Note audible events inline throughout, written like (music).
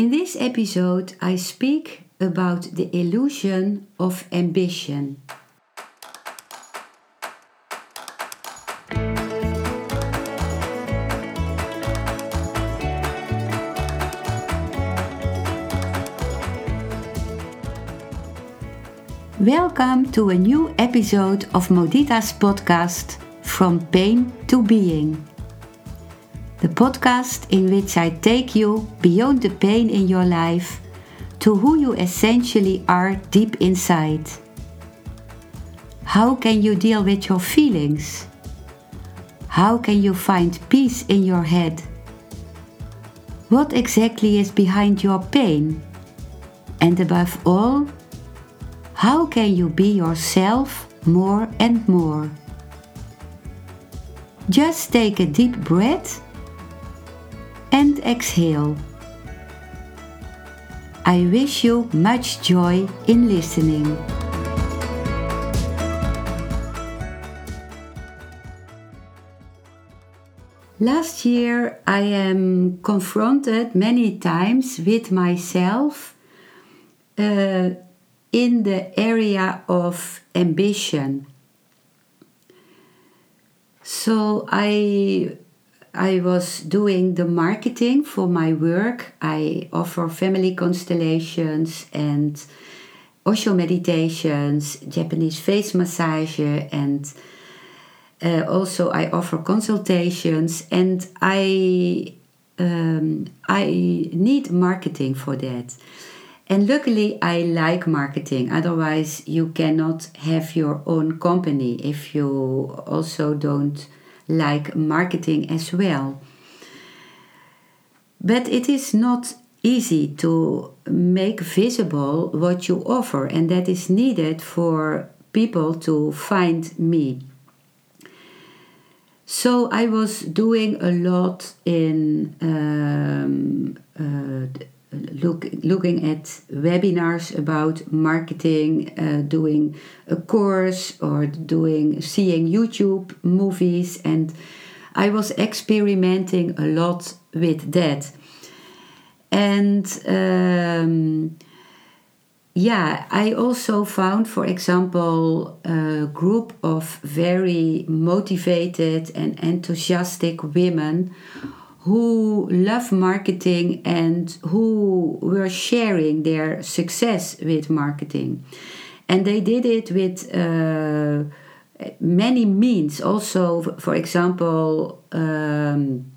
In this episode, I speak about the illusion of ambition. Welcome to a new episode of Modita's podcast From Pain to Being. The podcast in which I take you beyond the pain in your life to who you essentially are deep inside. How can you deal with your feelings? How can you find peace in your head? What exactly is behind your pain? And above all, how can you be yourself more and more? Just take a deep breath and exhale. I wish you much joy in listening. Last year, I am confronted many times with myself uh, in the area of ambition. So I I was doing the marketing for my work. I offer family constellations and Osho meditations, Japanese face massage, and uh, also I offer consultations. And I um, I need marketing for that. And luckily, I like marketing. Otherwise, you cannot have your own company if you also don't like marketing as well. But it is not easy to make visible what you offer, and that is needed for people to find me. So I was doing a lot in um, uh, look, looking at webinars about marketing, uh, doing a course or doing seeing YouTube movies, and I was experimenting a lot with that. And um, yeah, I also found, for example, a group of very motivated and enthusiastic women who love marketing and who were sharing their success with marketing. And they did it with uh, many means. Also, for example, um,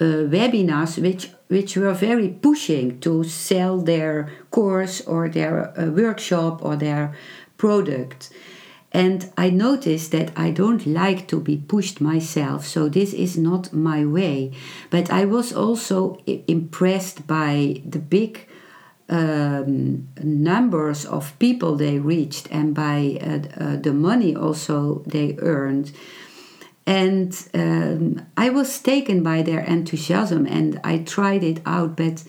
uh, webinars which which were very pushing to sell their course or their uh, workshop or their product. And I noticed that I don't like to be pushed myself, so this is not my way. But I was also impressed by the big um, numbers of people they reached and by uh, uh, the money also they earned. And um, I was taken by their enthusiasm and I tried it out, but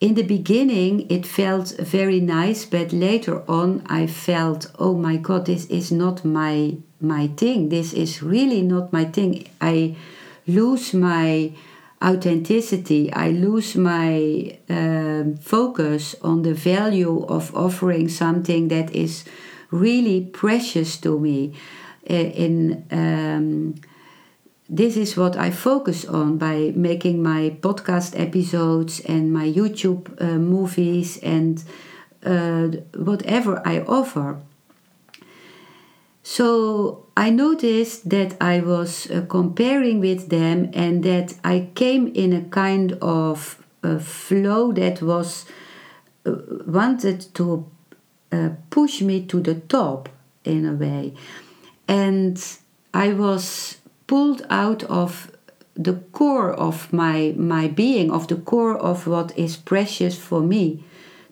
in the beginning it felt very nice but later on i felt oh my god this is not my my thing. This is really not my thing. I lose my authenticity. I lose my uh, focus on the value of offering something that is really precious to me. Uh, in um, this is what I focus on by making my podcast episodes and my YouTube uh, movies and uh, whatever I offer. So I noticed that I was uh, comparing with them and that I came in a kind of a flow that was uh, wanted to uh, push me to the top in a way. And I was pulled out of the core of my my being of the core of what is precious for me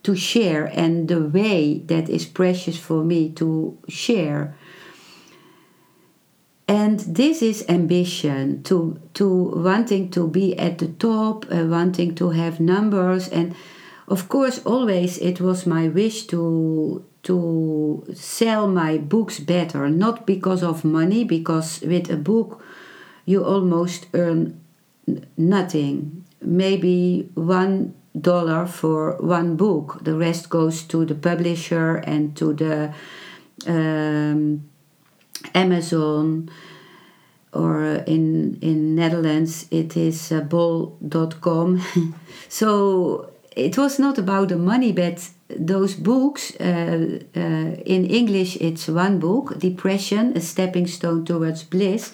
to share and the way that is precious for me to share. And this is ambition to to wanting to be at the top uh, wanting to have numbers. And of course always it was my wish to to sell my books better not because of money because with a book you almost earn nothing maybe one dollar for one book. The rest goes to the publisher and to the um, Amazon or in in Netherlands it is uh, bol.com. (laughs) so it was not about the money, but those books uh, uh, in English it's one book, Depression: A Stepping Stone Towards Bliss.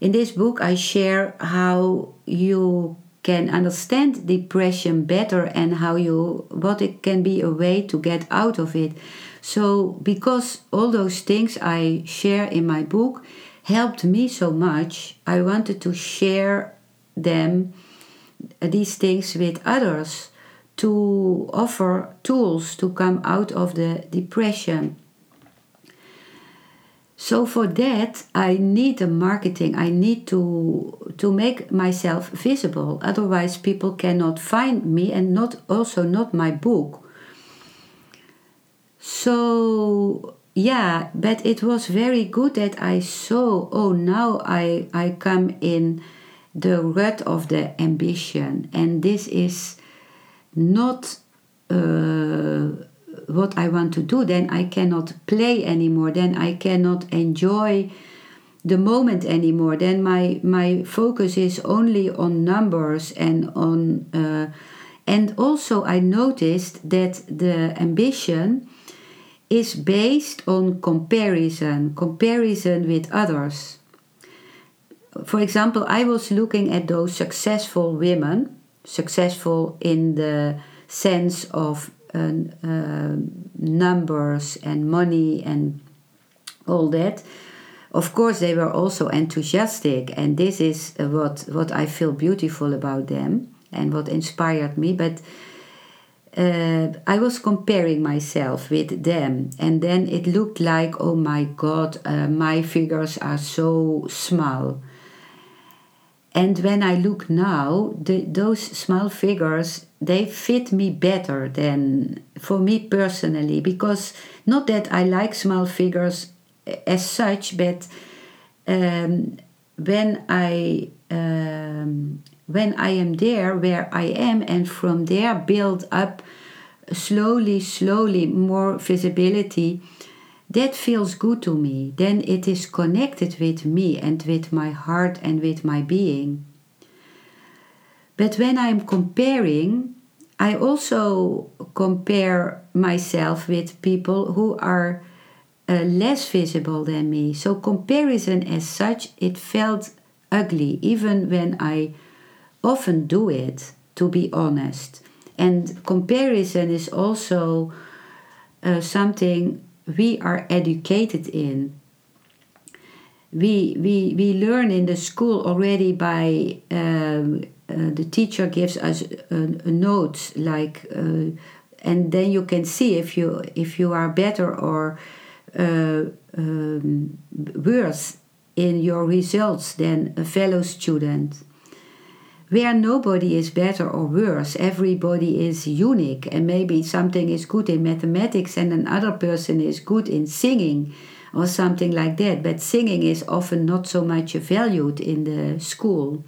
In this book, I share how you can understand depression better and how you what it can be a way to get out of it. So because all those things I share in my book helped me so much, I wanted to share them these things with others to offer tools to come out of the depression. So for that, I need a marketing. I need to to make myself visible. Otherwise, people cannot find me, and not also not my book. So yeah, but it was very good that I saw. Oh, now I I come in the rut of the ambition, and this is not. Uh, what I want to do, then I cannot play anymore. Then I cannot enjoy the moment anymore. Then my my focus is only on numbers and on. Uh, and also, I noticed that the ambition is based on comparison, comparison with others. For example, I was looking at those successful women, successful in the sense of uh, numbers and money and all that. Of course, they were also enthusiastic, and this is what, what I feel beautiful about them and what inspired me. But uh, I was comparing myself with them, and then it looked like, oh my god, uh, my figures are so small. And when I look now, the, those small figures they fit me better than for me personally because not that I like small figures as such, but um, when I um, when I am there where I am and from there build up slowly, slowly more visibility, that feels good to me. Then it is connected with me and with my heart and with my being. But when I'm comparing, I also compare myself with people who are uh, less visible than me. So comparison as such, it felt ugly, even when I often do it, to be honest. And comparison is also uh, something we are educated in. We, we, we learn in the school already by um, uh, the teacher gives us a, a note like uh, and then you can see if you if you are better or uh, um, worse in your results than a fellow student where nobody is better or worse everybody is unique. And maybe something is good in mathematics and another person is good in singing or something like that. But singing is often not so much valued in the school.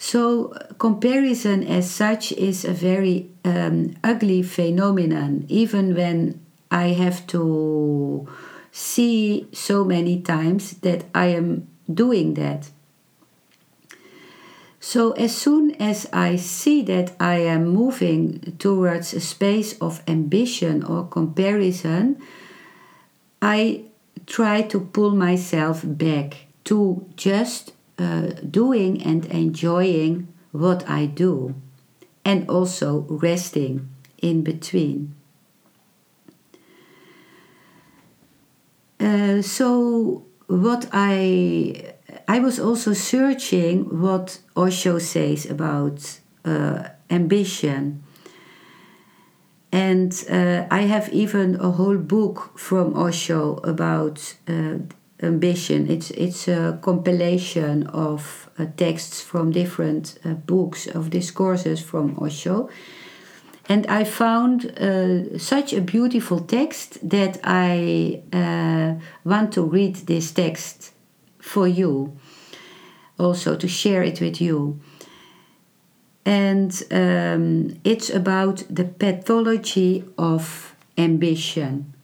So, comparison as such is a very um, ugly phenomenon, even when I have to see so many times that I am doing that. So, as soon as I see that I am moving towards a space of ambition or comparison, I try to pull myself back to just uh, doing and enjoying what I do, and also resting in between. Uh, so what I I was also searching what Osho says about uh, ambition, and uh, I have even a whole book from Osho about uh, ambition. It's it's a compilation of uh, texts from different uh, books of discourses from Osho, and I found uh, such a beautiful text that I want to read this text for you, also to share it with you. and um, it's about the pathology of ambition.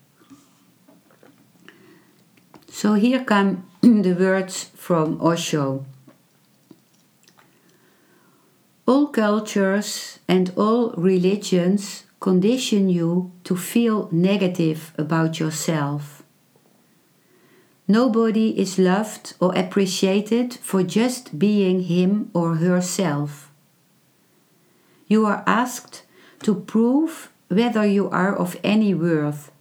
So here come (clears throat) the words from Osho. All cultures and all religions condition you to feel negative about yourself. Nobody is loved or appreciated for just being him or herself. You are asked to prove whether you are of any worth.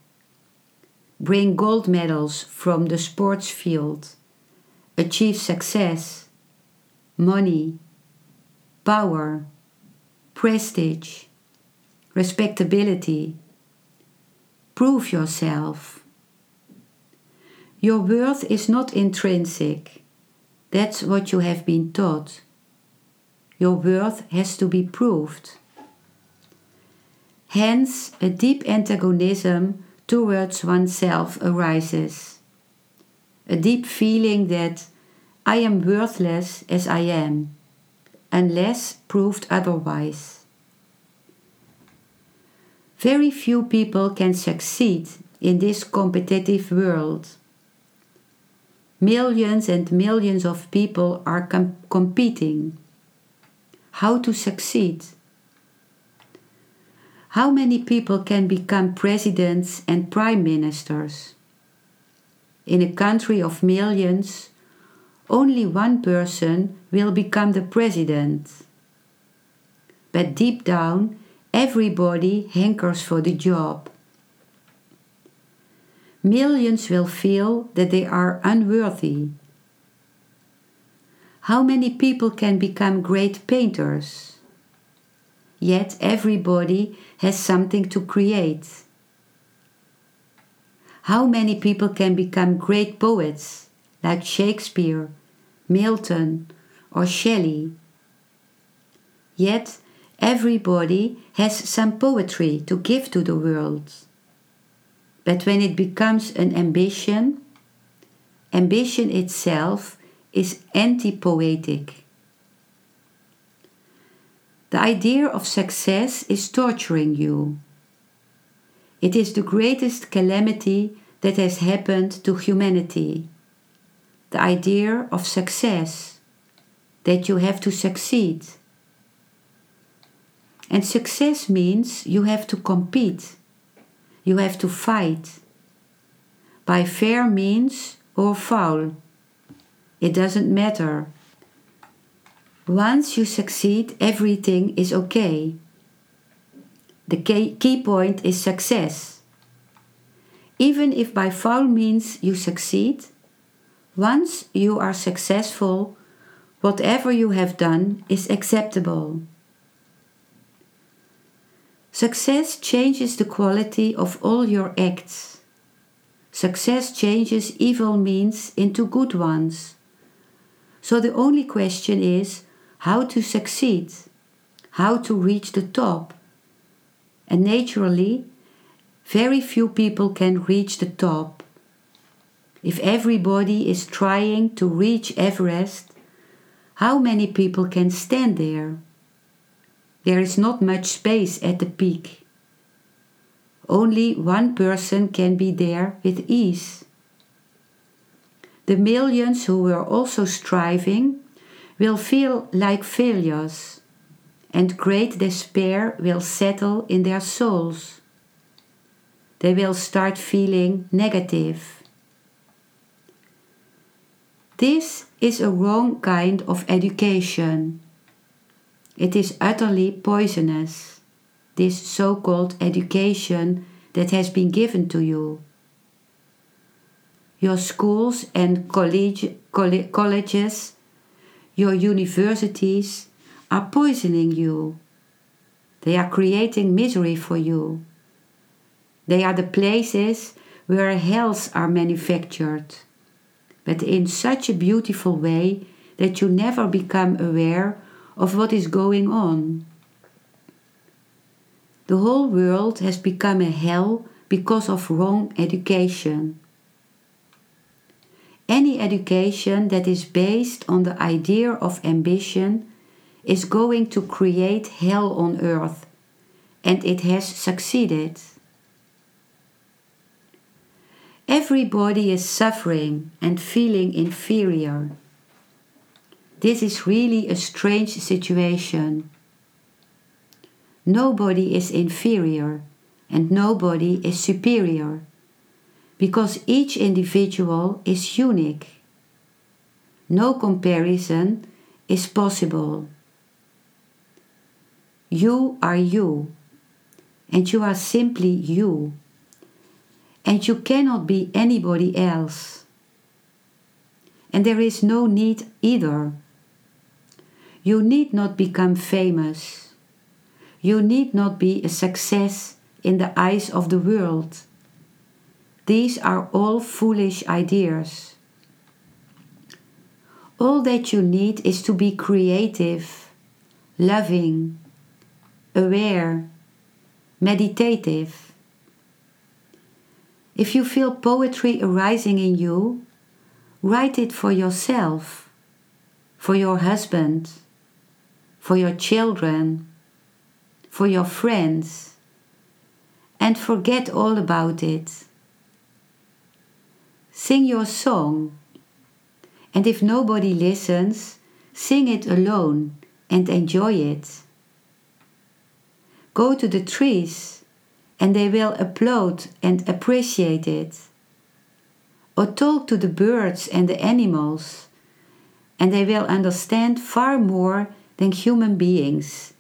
Bring gold medals from the sports field. Achieve success, money, power, prestige, respectability. Prove yourself. Your worth is not intrinsic. That's what you have been taught. Your worth has to be proved. Hence, a deep antagonism towards oneself arises. A deep feeling that I am worthless as I am, unless proved otherwise. Very few people can succeed in this competitive world. Millions and millions of people are com- competing. How to succeed? How many people can become presidents and prime ministers? In a country of millions, only one person will become the president. But deep down, everybody hankers for the job. Millions will feel that they are unworthy. How many people can become great painters? yet everybody has something to create. How many people can become great poets like Shakespeare, Milton, or Shelley? Yet everybody has some poetry to give to the world. But when it becomes an ambition, ambition itself is anti poetic. The idea of success is torturing you. It is the greatest calamity that has happened to humanity. The idea of success, that you have to succeed. And success means you have to compete, you have to fight. By fair means or foul. It doesn't matter once you succeed, everything is okay. The key point is success. Even if by foul means you succeed, once you are successful, whatever you have done is acceptable. Success changes the quality of all your acts. Success changes evil means into good ones. So the only question is how to succeed, how to reach the top. And naturally, very few people can reach the top. If everybody is trying to reach Everest, how many people can stand there? There is not much space at the peak. Only one person can be there with ease. The millions who were also striving will feel like failures, and great despair will settle in their souls. They will start feeling negative. This is a wrong kind of education. It is utterly poisonous, this so called education that has been given to you. Your schools and college, colleges your universities are poisoning you. They are creating misery for you. They are the places where hells are manufactured, but in such a beautiful way that you never become aware of what is going on. The whole world has become a hell because of wrong education. Any education that is based on the idea of ambition is going to create hell on earth, and it has succeeded. Everybody is suffering and feeling inferior. This is really a strange situation. Nobody is inferior and nobody is superior because each individual is unique. No comparison is possible. You are you, and you are simply you, and you cannot be anybody else. And there is no need either. You need not become famous. You need not be a success in the eyes of the world. These are all foolish ideas. All that you need is to be creative, loving, aware, meditative. If you feel poetry arising in you, write it for yourself, for your husband, for your children, for your friends, and forget all about it. Sing your song, and if nobody listens, sing it alone and enjoy it. Go to the trees and they will applaud and appreciate it. Or talk to the birds and the animals and they will understand far more than human beings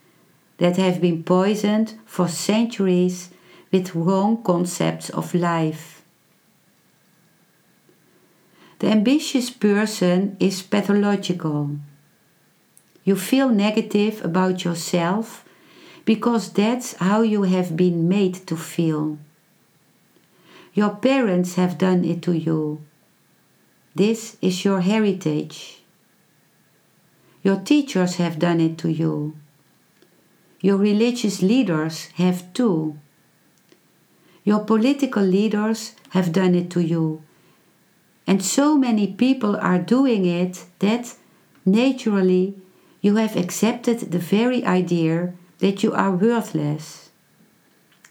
that have been poisoned for centuries with wrong concepts of life. The ambitious person is pathological. You feel negative about yourself because that's how you have been made to feel. Your parents have done it to you. This is your heritage. Your teachers have done it to you. Your religious leaders have too. Your political leaders have done it to you. And so many people are doing it that, naturally, you have accepted the very idea that you are worthless,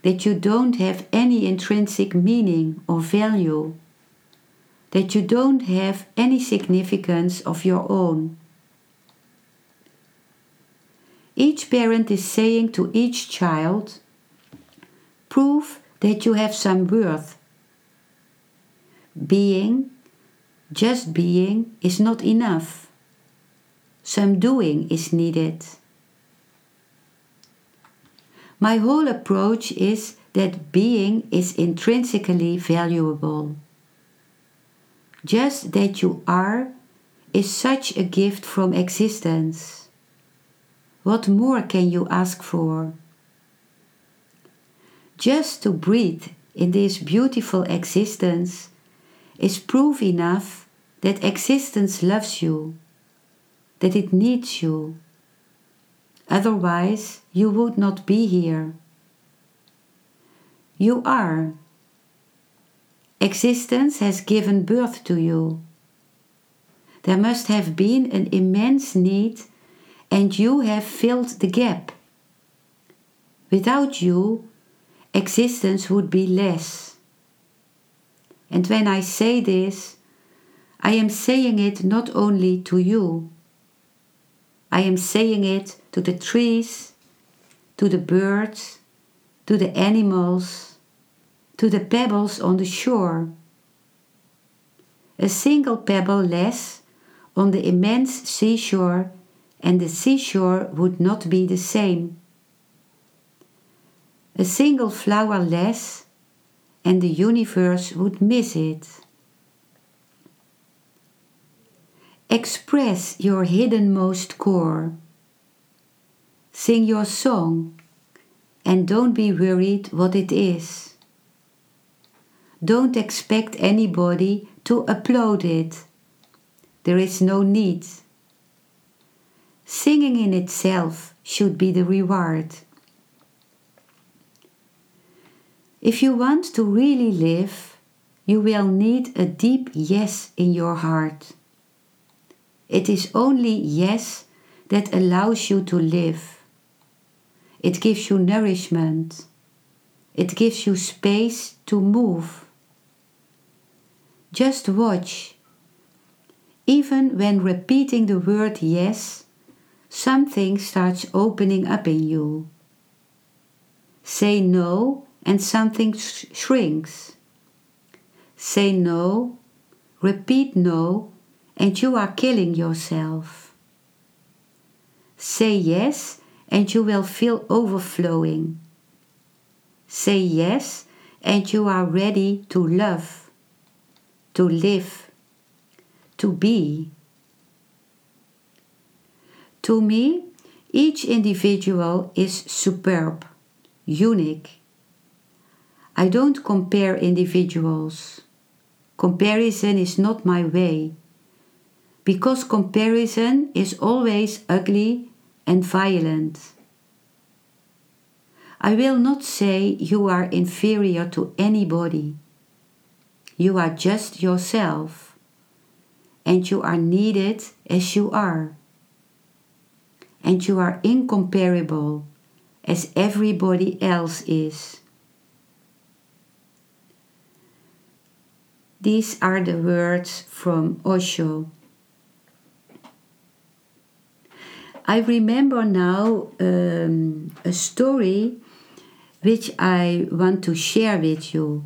that you don't have any intrinsic meaning or value, that you don't have any significance of your own. Each parent is saying to each child, prove that you have some worth. Being, just being, is not enough. Some doing is needed. My whole approach is that being is intrinsically valuable. Just that you are is such a gift from existence. What more can you ask for? Just to breathe in this beautiful existence is proof enough that existence loves you, that it needs you Otherwise, you would not be here. You are. Existence has given birth to you. There must have been an immense need, and you have filled the gap. Without you, existence would be less. And when I say this, I am saying it not only to you, I am saying it to the trees, to the birds, to the animals, to the pebbles on the shore. A single pebble less on the immense seashore, and the seashore would not be the same. A single flower less, and the universe would miss it. Express your hiddenmost core. Sing your song and don't be worried what it is. Don't expect anybody to applaud it. There is no need. Singing in itself should be the reward. If you want to really live, you will need a deep yes in your heart. It is only yes that allows you to live. It gives you nourishment. It gives you space to move. Just watch. Even when repeating the word yes, something starts opening up in you. Say no, and something sh- shrinks. Say no, repeat no, and you are killing yourself. Say yes, and you will feel overflowing. Say yes, and you are ready to love, to live, to be. To me, each individual is superb, unique. I don't compare individuals. Comparison is not my way. Because comparison is always ugly and violent. I will not say you are inferior to anybody. You are just yourself, and you are needed as you are. And you are incomparable as everybody else is. These are the words from Osho. I remember now um, a story which I want to share with you.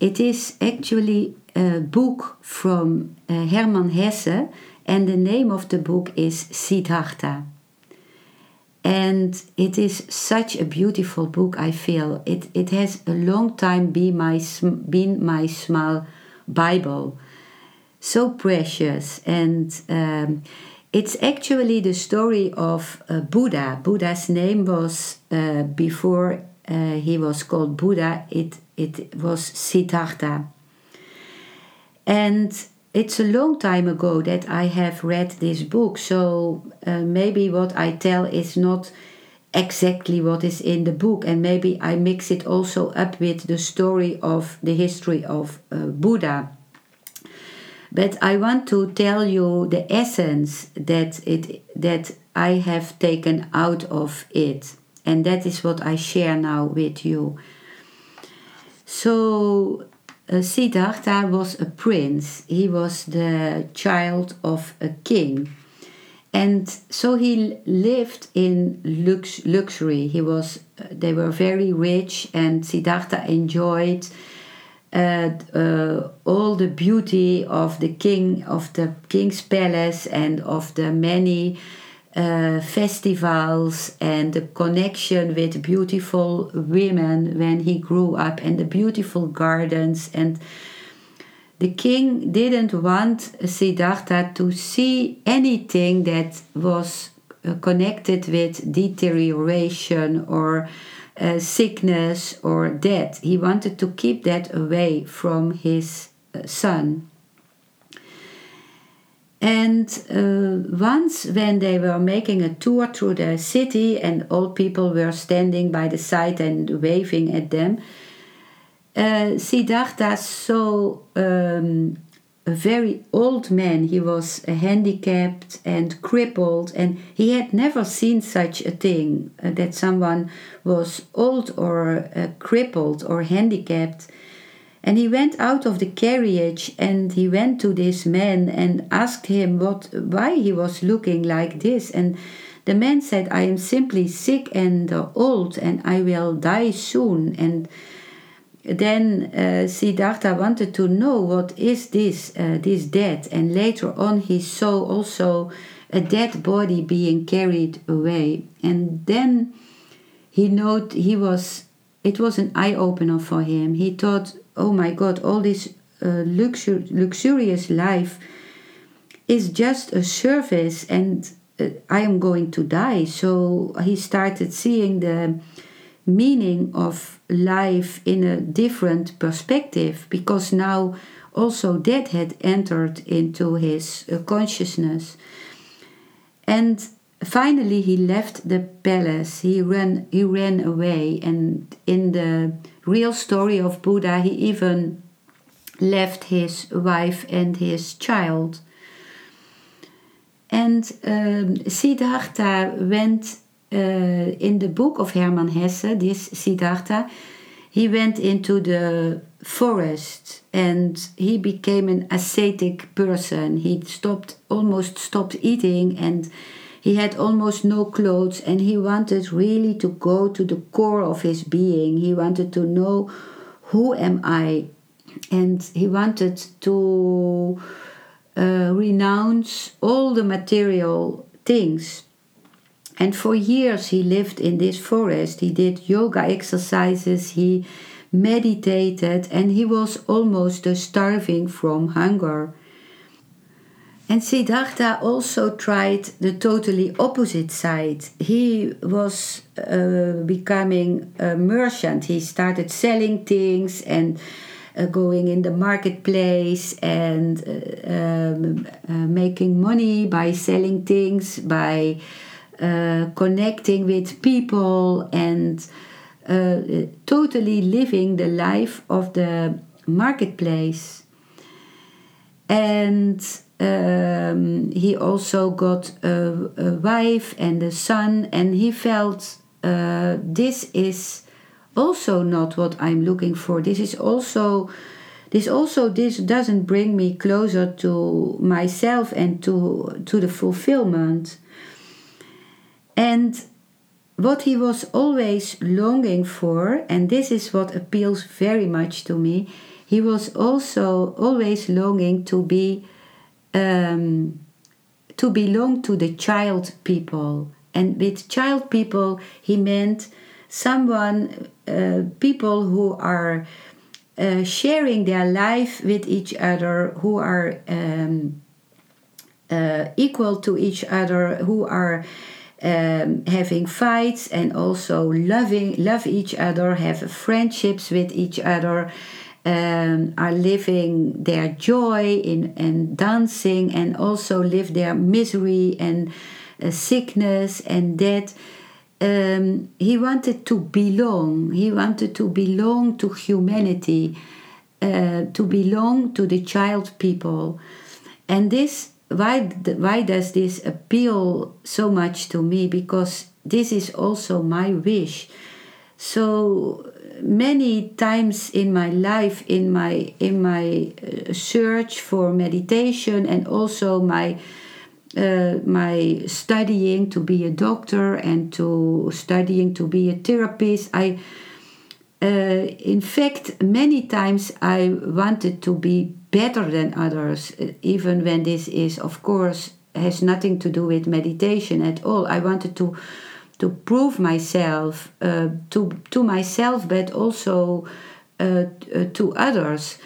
It is actually a book from uh, Hermann Hesse, and the name of the book is Siddhartha. And it is such a beautiful book, I feel. It, it has a long time been my, been my small Bible. So precious. And um, it's actually the story of uh, Buddha. Buddha's name was, uh, before uh, he was called Buddha, it, it was Siddhartha. And it's a long time ago that I have read this book, so uh, maybe what I tell is not exactly what is in the book, and maybe I mix it also up with the story of the history of uh, Buddha. But I want to tell you the essence that it that I have taken out of it, and that is what I share now with you. So uh, Siddhartha was a prince. He was the child of a king. And so he lived in lux- luxury. He was, uh, they were very rich, and Siddhartha enjoyed uh, uh, all the beauty of the king, of the king's palace, and of the many uh, festivals and the connection with beautiful women when he grew up and the beautiful gardens and the king didn't want Siddhartha to see anything that was uh, connected with deterioration or uh, sickness or death. He wanted to keep that away from his uh, son. And uh, once, when they were making a tour through the city and old people were standing by the side and waving at them, uh, Siddhartha saw um, a very old man. He was handicapped and crippled, and he had never seen such a thing uh, that someone was old or uh, crippled or handicapped. And he went out of the carriage and he went to this man and asked him what why he was looking like this. And the man said, I am simply sick and uh, old and I will die soon. And then uh, Siddhartha wanted to know what is this, uh, this death. And later on he saw also a dead body being carried away. And then he note he was it was an eye opener for him. He thought oh my god, all this uh, luxur- luxurious life is just a service and uh, I am going to die. So he started seeing the meaning of life in a different perspective because now also that had entered into his uh, consciousness. And finally he left the palace he ran he ran away and in the real story of buddha he even left his wife and his child And um, Siddhartha went uh, in the book of Hermann Hesse, this Siddhartha, he went into the forest and he became an ascetic person. He stopped, almost stopped eating, and he had almost no clothes. And he wanted really to go to the core of his being. He wanted to know who am I, and he wanted to uh, renounce all the material things. And for years he lived in this forest. He did yoga exercises, he meditated, and he was almost starving from hunger. And Siddhartha also tried the totally opposite side. He was uh, becoming a merchant. He started selling things and uh, going in the marketplace and um, uh, making money by selling things, by uh, connecting with people and uh, totally living the life of the marketplace. And um, he also got a, a, wife and a son, and he felt uh, this is also not what I'm looking for. This is also this also this doesn't bring me closer to myself and to to the fulfillment. And what he was always longing for, and this is what appeals very much to me, he was also always longing to be um, to belong to the child people. And with child people, he meant someone, uh, people who are uh, sharing their life with each other, who are um, uh, equal to each other, who are um, having fights and also loving love each other, have friendships with each other, um, are living their joy in and dancing, and also live their misery and uh, sickness and death. Um, he wanted to belong. He wanted to belong to humanity, uh, to belong to the child people, and this why why does this appeal so much to me because this is also my wish so many times in my life in my in my uh, search for meditation and also my uh, my studying to be a doctor and to studying to be a therapist i uh, in fact many times i wanted to be better than others, even when this is, of course, has nothing to do with meditation at all. I wanted to to prove myself uh, to to myself, but also uh, to others.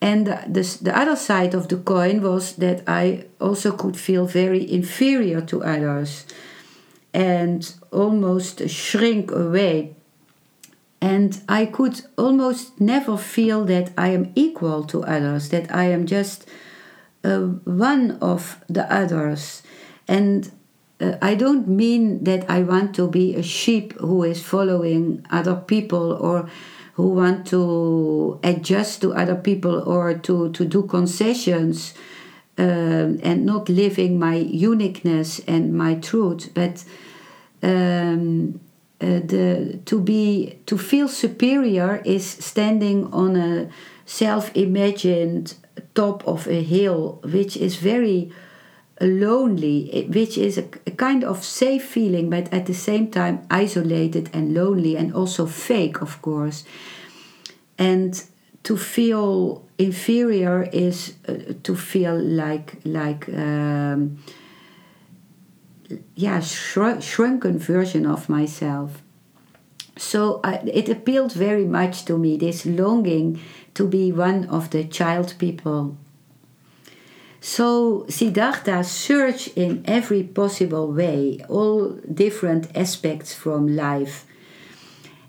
And the, the other side of the coin was that I also could feel very inferior to others and almost shrink away and I could almost never feel that I am equal to others, that I am just uh, one of the others. And uh, I don't mean that I want to be a sheep who is following other people or who want to adjust to other people or to, to do concessions um, and not living my uniqueness and my truth. But um, uh, the to be to feel superior is standing on a self-imagined top of a hill which is very lonely which is a, a, kind of safe feeling but at the same time isolated and lonely and also fake of course. And to feel inferior is uh, to feel like like um, yeah shr- shrunken version of myself. So it appealed very much to me this longing to be one of the child people so siddhartha searched in every possible way all different aspects from life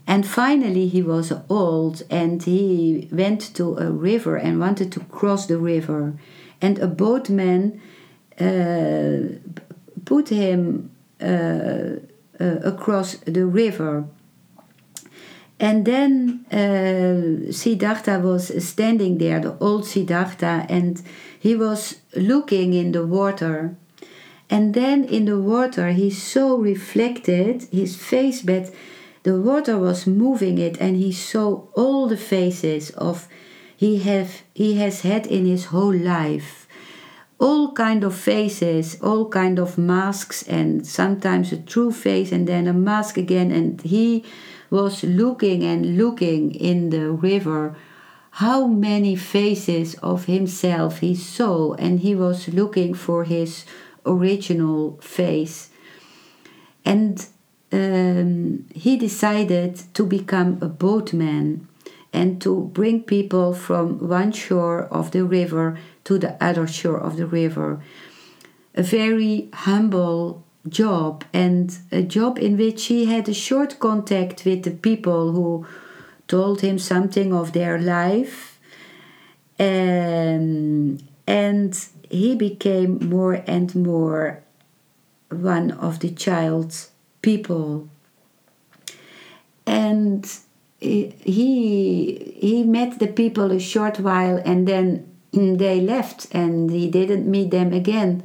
and finally he was old and he went to a river and wanted to cross the river and a boatman uh, put him uh, uh, across the river. And then uh, Siddhartha was standing there, the old Siddhartha, and he was looking in the water. And then in the water, he so reflected his face, but the water was moving it, and he saw all the faces of he have he has had in his whole life all kind of faces all kind of masks and sometimes a true face and then a mask again and he was looking and looking in the river how many faces of himself he saw and he was looking for his original face and um, he decided to become a boatman and to bring people from one shore of the river to the other shore of the river. A very humble job and a job in which he had a short contact with the people who told him something of their life. Um, and he became more and more one of the child's people. And he he met the people a short while and then they left and he didn't meet them again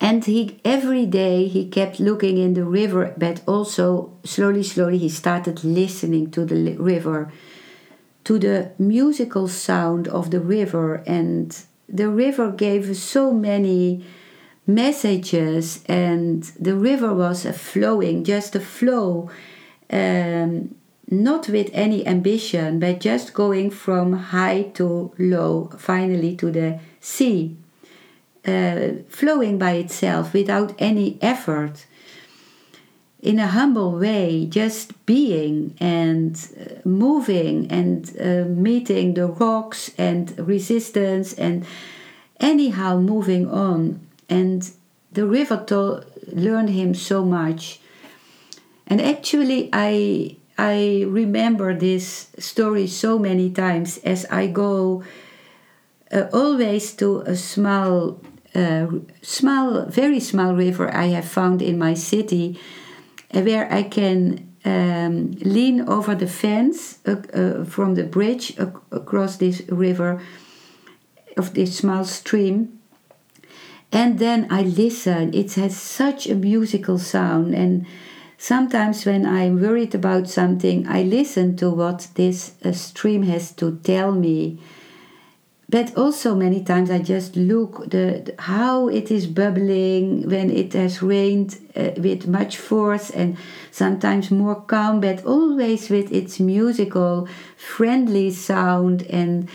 and he every day he kept looking in the river but also slowly slowly he started listening to the river to the musical sound of the river. And the river gave so many messages and the river was a flowing just a flow um, not with any ambition, but just going from high to low, finally to the sea, uh, flowing by itself without any effort, in a humble way, just being and uh, moving and uh, meeting the rocks and resistance and anyhow moving on. And the river to- learned him so much and actually, I I remember this story so many times as I go uh, always to a small, small, very small river I have found in my city, uh, where I can um, lean over the fence uh, uh, from the bridge ac- across this river of this small stream. And then I listen. It has such a musical sound and Sometimes, when I'm worried about something, I listen to what this uh, stream has to tell me. But also, many times, I just look the, the how it is bubbling when it has rained uh, with much force, and sometimes more calm, but always with its musical, friendly sound and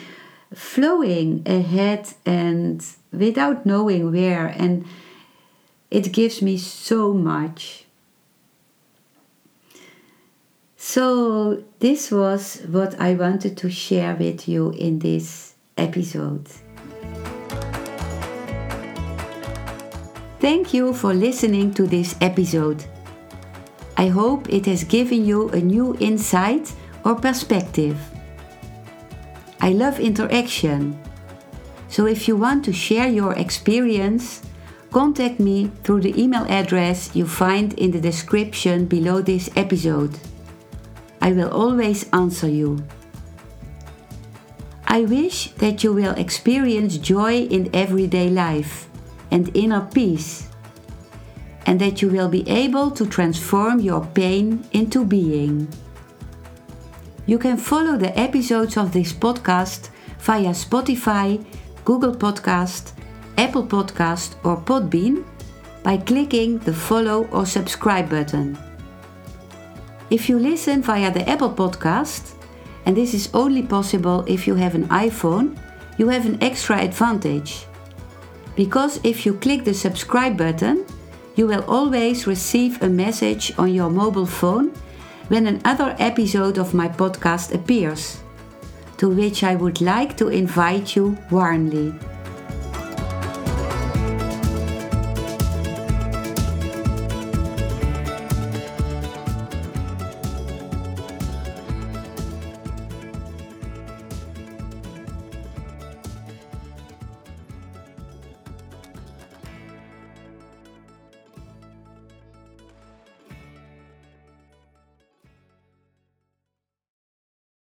flowing ahead and without knowing where. And it gives me so much. So, this was what I wanted to share with you in this episode. Thank you for listening to this episode. I hope it has given you a new insight or perspective. I love interaction. So if you want to share your experience, contact me through the email address you find in the description below this episode. I will always answer you. I wish that you will experience joy in everyday life and inner peace, and that you will be able to transform your pain into being. You can follow the episodes of this podcast via Spotify, Google Podcast, Apple Podcast, or Podbean by clicking the follow or subscribe button. If you listen via the Apple Podcast, and this is only possible if you have an iPhone, you have an extra advantage. Because if you click the subscribe button, you will always receive a message on your mobile phone when another episode of my podcast appears, to which I would like to invite you warmly.